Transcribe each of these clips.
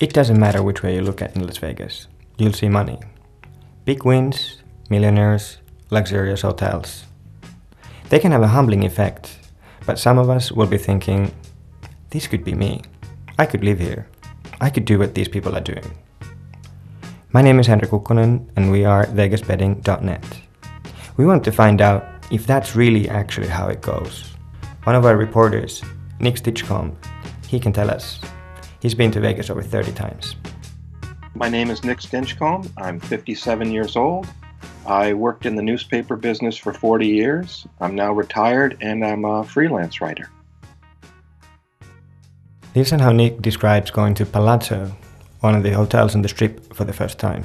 It doesn't matter which way you look at in Las Vegas, you'll see money. Big wins, millionaires, luxurious hotels. They can have a humbling effect, but some of us will be thinking, this could be me. I could live here. I could do what these people are doing. My name is Henrik Kukkonen and we are vegasbetting.net. We want to find out if that's really actually how it goes. One of our reporters, Nick Stinchcomb, he can tell us. He's been to Vegas over 30 times. My name is Nick Stinchcomb. I'm 57 years old. I worked in the newspaper business for 40 years. I'm now retired and I'm a freelance writer. Listen how Nick describes going to Palazzo, one of the hotels on the strip, for the first time.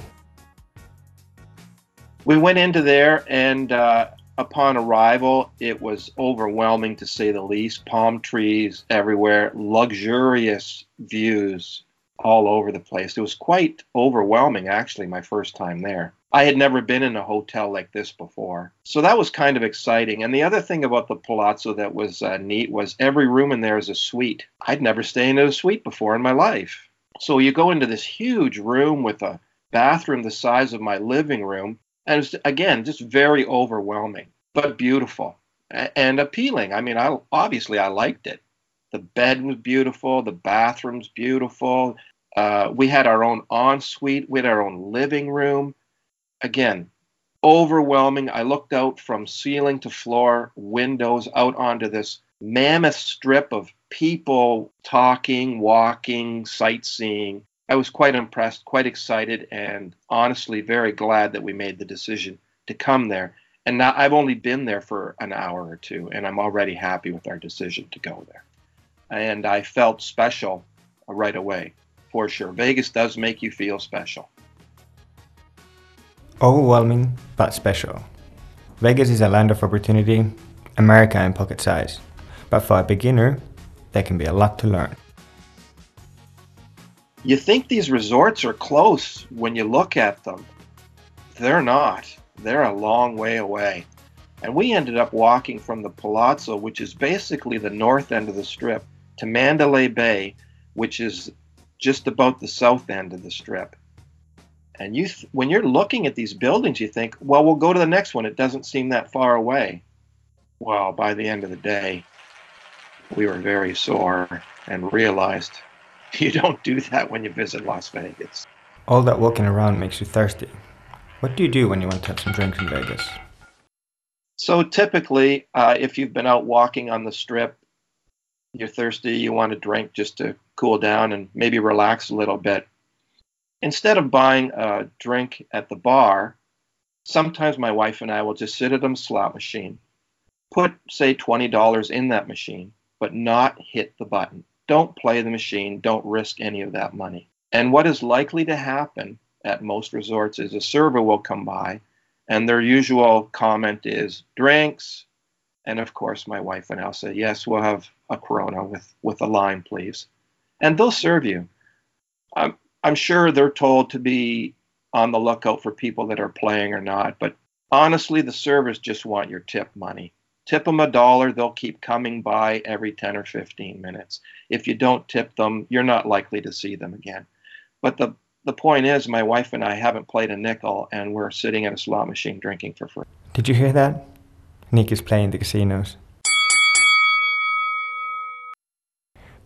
We went into there and uh, upon arrival, it was overwhelming to say the least. Palm trees everywhere, luxurious views all over the place. It was quite overwhelming, actually, my first time there. I had never been in a hotel like this before. So that was kind of exciting. And the other thing about the Palazzo that was uh, neat was every room in there is a suite. I'd never stayed in a suite before in my life. So you go into this huge room with a bathroom the size of my living room and it's again just very overwhelming but beautiful and appealing. I mean i obviously i liked it. The bed was beautiful. The bathroom's beautiful. Uh, we had our own ensuite we had our own living room. Again overwhelming. I looked out from ceiling to floor windows out onto this mammoth strip of people talking walking sightseeing I was quite impressed, quite excited, and honestly very glad that we made the decision to come there. And now I've only been there for an hour or two, and I'm already happy with our decision to go there. And I felt special right away, for sure. Vegas does make you feel special. Overwhelming, but special. Vegas is a land of opportunity, America in pocket size. But for a beginner, there can be a lot to learn you think these resorts are close when you look at them. They're not. They're a long way away. And we ended up walking from the Palazzo, which is basically the north end of the strip, to Mandalay Bay, which is just about the south end of the strip. And you, th- when you're looking at these buildings, you think, well, we'll go to the next one. It doesn't seem that far away. Well, by the end of the day, we were very sore and realized You don't do that when you visit Las Vegas. All that walking around makes you thirsty. What do you do when you want to have some drinks in Vegas? So typically, uh, if you've been out walking on the strip, you're thirsty, you want a drink just to cool down and maybe relax a little bit. Instead of buying a drink at the bar, sometimes my wife and I will just sit at a slot machine, put, say, $20 in that machine, but not hit the button don't play the machine, don't risk any of that money. And what is likely to happen at most resorts is a server will come by and their usual comment is drinks. And of course, my wife and I'll say, yes, we'll have a Corona with, with a lime, please. And they'll serve you. I'm, I'm sure they're told to be on the lookout for people that are playing or not, but honestly, the servers just want your tip money tip them a dollar, they'll keep coming by every 10 or 15 minutes. If you don't tip them, you're not likely to see them again. But the the point is, my wife and I haven't played a nickel, and we're sitting at a slot machine drinking for free. Did you hear that? Nick is playing the casinos.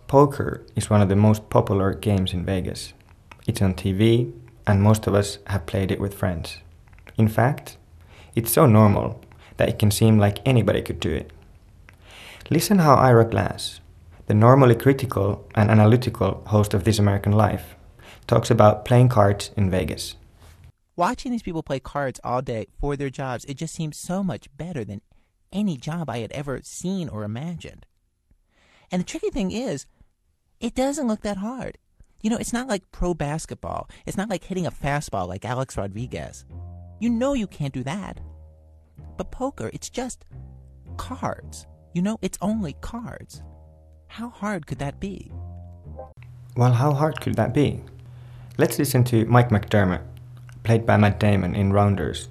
Poker is one of the most popular games in Vegas. It's on TV, and most of us have played it with friends. In fact, it's so normal that it can seem like anybody could do it. Listen how Ira Glass, the normally critical and analytical host of This American Life, talks about playing cards in Vegas. Watching these people play cards all day for their jobs, it just seems so much better than any job I had ever seen or imagined. And the tricky thing is, it doesn't look that hard. You know, it's not like pro basketball. It's not like hitting a fastball like Alex Rodriguez. You know you can't do that. But poker, it's just cards. You know, it's only cards. How hard could that be? Well, how hard could that be? Let's listen to Mike McDermott, played by Matt Damon in Rounders,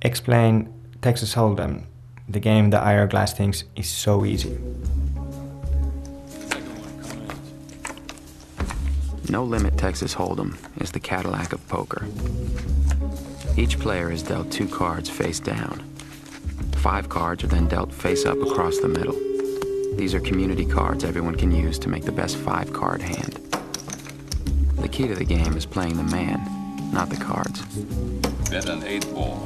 explain Texas Hold'em, the game that Ira Glass thinks is so easy. No Limit Texas Hold'em is the Cadillac of poker. Each player is dealt two cards face down. Five cards are then dealt face up across the middle. These are community cards everyone can use to make the best five card hand. The key to the game is playing the man, not the cards. Bet an eight ball.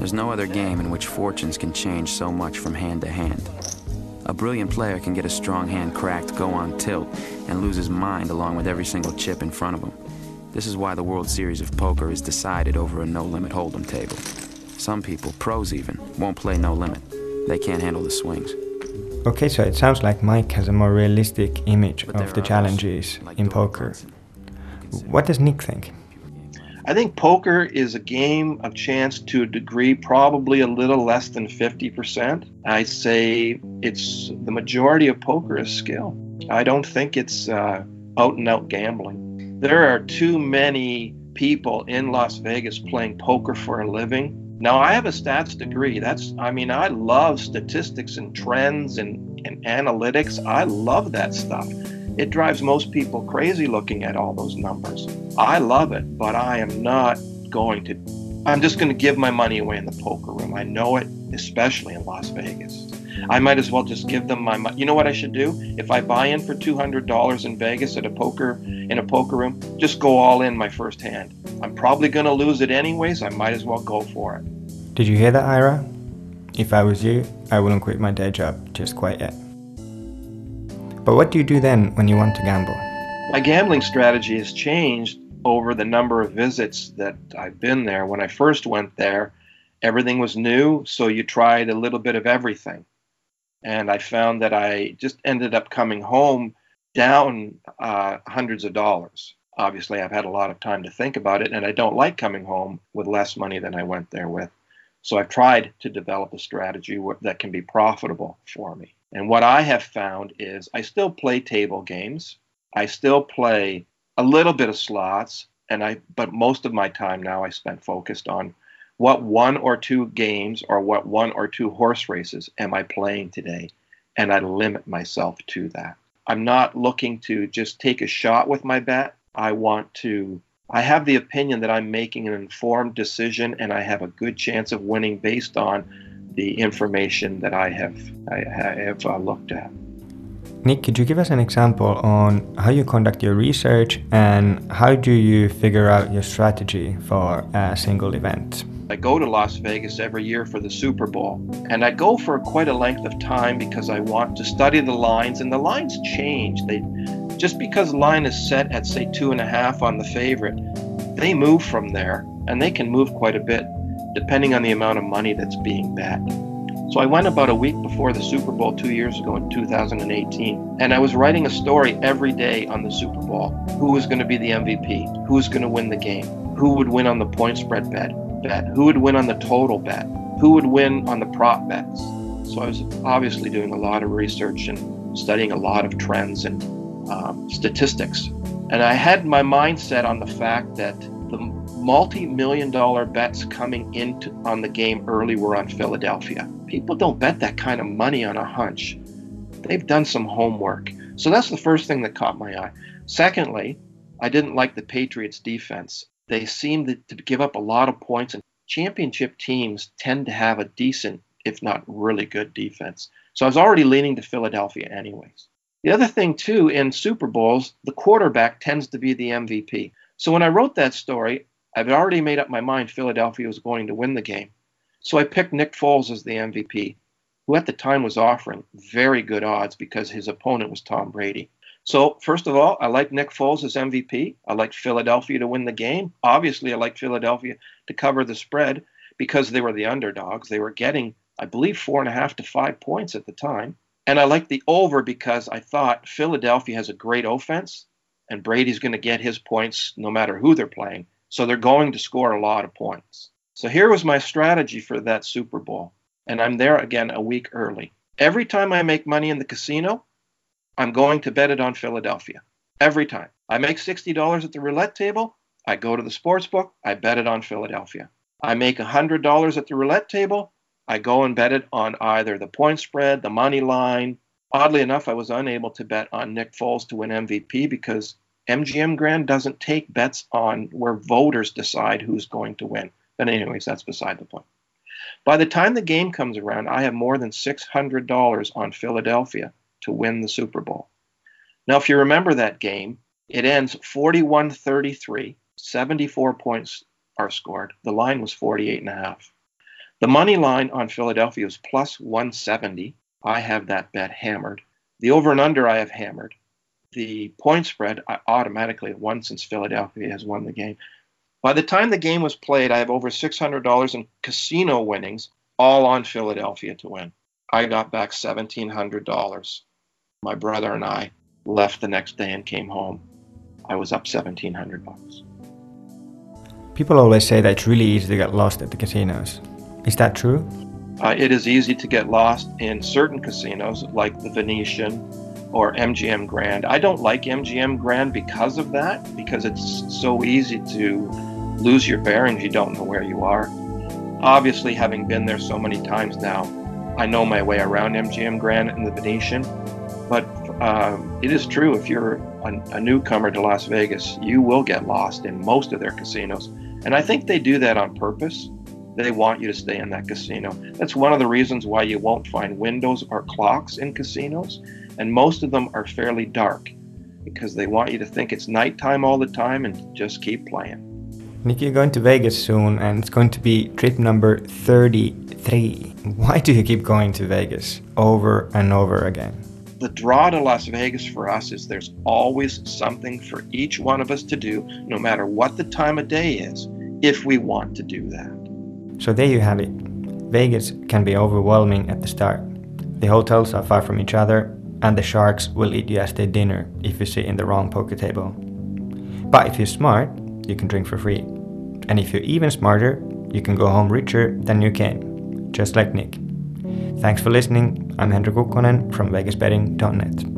There's no other game in which fortunes can change so much from hand to hand. A brilliant player can get a strong hand cracked, go on tilt, and lose his mind along with every single chip in front of him. This is why the World Series of Poker is decided over a no-limit hold'em table. Some people, pros even, won't play no limit. They can't handle the swings. Okay, so it sounds like Mike has a more realistic image But of the challenges like in Doyle poker. Brunson, who consider What does Nick think? I think poker is a game of chance to a degree, probably a little less than 50%. I say it's the majority of poker is skill. I don't think it's uh, out and out gambling. There are too many people in Las Vegas playing poker for a living. Now, I have a stats degree. That's, I mean, I love statistics and trends and, and analytics. I love that stuff. It drives most people crazy looking at all those numbers. I love it, but I am not going to. I'm just going to give my money away in the poker room. I know it, especially in Las Vegas. I might as well just give them my money. You know what I should do? If I buy in for $200 in Vegas at a poker in a poker room, just go all in my first hand. I'm probably going to lose it anyways. I might as well go for it. Did you hear that, Ira? If I was you, I wouldn't quit my day job just quite yet. But what do you do then when you want to gamble? My gambling strategy has changed over the number of visits that I've been there. When I first went there, everything was new, so you tried a little bit of everything. And I found that I just ended up coming home down uh, hundreds of dollars. Obviously, I've had a lot of time to think about it, and I don't like coming home with less money than I went there with. So I've tried to develop a strategy that can be profitable for me. And what I have found is I still play table games. I still play a little bit of slots, and I but most of my time now I spent focused on what one or two games or what one or two horse races am I playing today, and I limit myself to that. I'm not looking to just take a shot with my bet. I want to I have the opinion that I'm making an informed decision and I have a good chance of winning based on the information that I have I have uh, looked at. Nick, could you give us an example on how you conduct your research and how do you figure out your strategy for a single event? I go to Las Vegas every year for the Super Bowl, and I go for quite a length of time because I want to study the lines, and the lines change. They just because line is set at say two and a half on the favorite, they move from there, and they can move quite a bit depending on the amount of money that's being bet. So I went about a week before the Super Bowl two years ago in 2018, and I was writing a story every day on the Super Bowl. Who was going to be the MVP? Who's going to win the game? Who would win on the point spread bet? Bet? Who would win on the total bet? Who would win on the prop bets? So I was obviously doing a lot of research and studying a lot of trends and um, statistics. And I had my mindset on the fact that the multi-million dollar bets coming into on the game early were on Philadelphia. People don't bet that kind of money on a hunch. They've done some homework. So that's the first thing that caught my eye. Secondly, I didn't like the Patriots defense. They seemed to give up a lot of points and championship teams tend to have a decent if not really good defense. So I was already leaning to Philadelphia anyways. The other thing too in Super Bowls, the quarterback tends to be the MVP. So when I wrote that story, I've already made up my mind Philadelphia was going to win the game. So I picked Nick Foles as the MVP, who at the time was offering very good odds because his opponent was Tom Brady. So, first of all, I like Nick Foles as MVP. I like Philadelphia to win the game. Obviously, I like Philadelphia to cover the spread because they were the underdogs. They were getting, I believe, four and a half to five points at the time. And I like the over because I thought Philadelphia has a great offense and Brady's going to get his points no matter who they're playing. So they're going to score a lot of points. So here was my strategy for that Super Bowl. And I'm there again a week early. Every time I make money in the casino, I'm going to bet it on Philadelphia. Every time. I make $60 at the roulette table, I go to the sports book, I bet it on Philadelphia. I make $100 at the roulette table, I go and bet it on either the point spread, the money line, Oddly enough, I was unable to bet on Nick Foles to win MVP because MGM Grand doesn't take bets on where voters decide who's going to win. But, anyways, that's beside the point. By the time the game comes around, I have more than $600 on Philadelphia to win the Super Bowl. Now, if you remember that game, it ends 41 33, 74 points are scored. The line was 48 and a half. The money line on Philadelphia is plus 170. I have that bet hammered. The over and under I have hammered. The point spread I automatically won since Philadelphia has won the game. By the time the game was played, I have over $600 in casino winnings, all on Philadelphia to win. I got back $1,700. My brother and I left the next day and came home. I was up 1700 bucks. People always say that it's really easy to get lost at the casinos. Is that true? Uh, it is easy to get lost in certain casinos like the Venetian or MGM Grand. I don't like MGM Grand because of that, because it's so easy to lose your bearings. You don't know where you are. Obviously, having been there so many times now, I know my way around MGM Grand and the Venetian. Um, it is true if you're a, a newcomer to Las Vegas, you will get lost in most of their casinos. And I think they do that on purpose. They want you to stay in that casino. That's one of the reasons why you won't find windows or clocks in casinos. And most of them are fairly dark because they want you to think it's nighttime all the time and just keep playing. Nick, you're going to Vegas soon and it's going to be trip number 33. Why do you keep going to Vegas over and over again? The draw to Las Vegas for us is there's always something for each one of us to do, no matter what the time of day is, if we want to do that. So there you have it. Vegas can be overwhelming at the start. The hotels are far from each other, and the sharks will eat you as their dinner if you sit in the wrong poker table. But if you're smart, you can drink for free. And if you're even smarter, you can go home richer than you came, just like Nick. Thanks for listening. I'm Henrik Kukkonen from VegasBetting.net.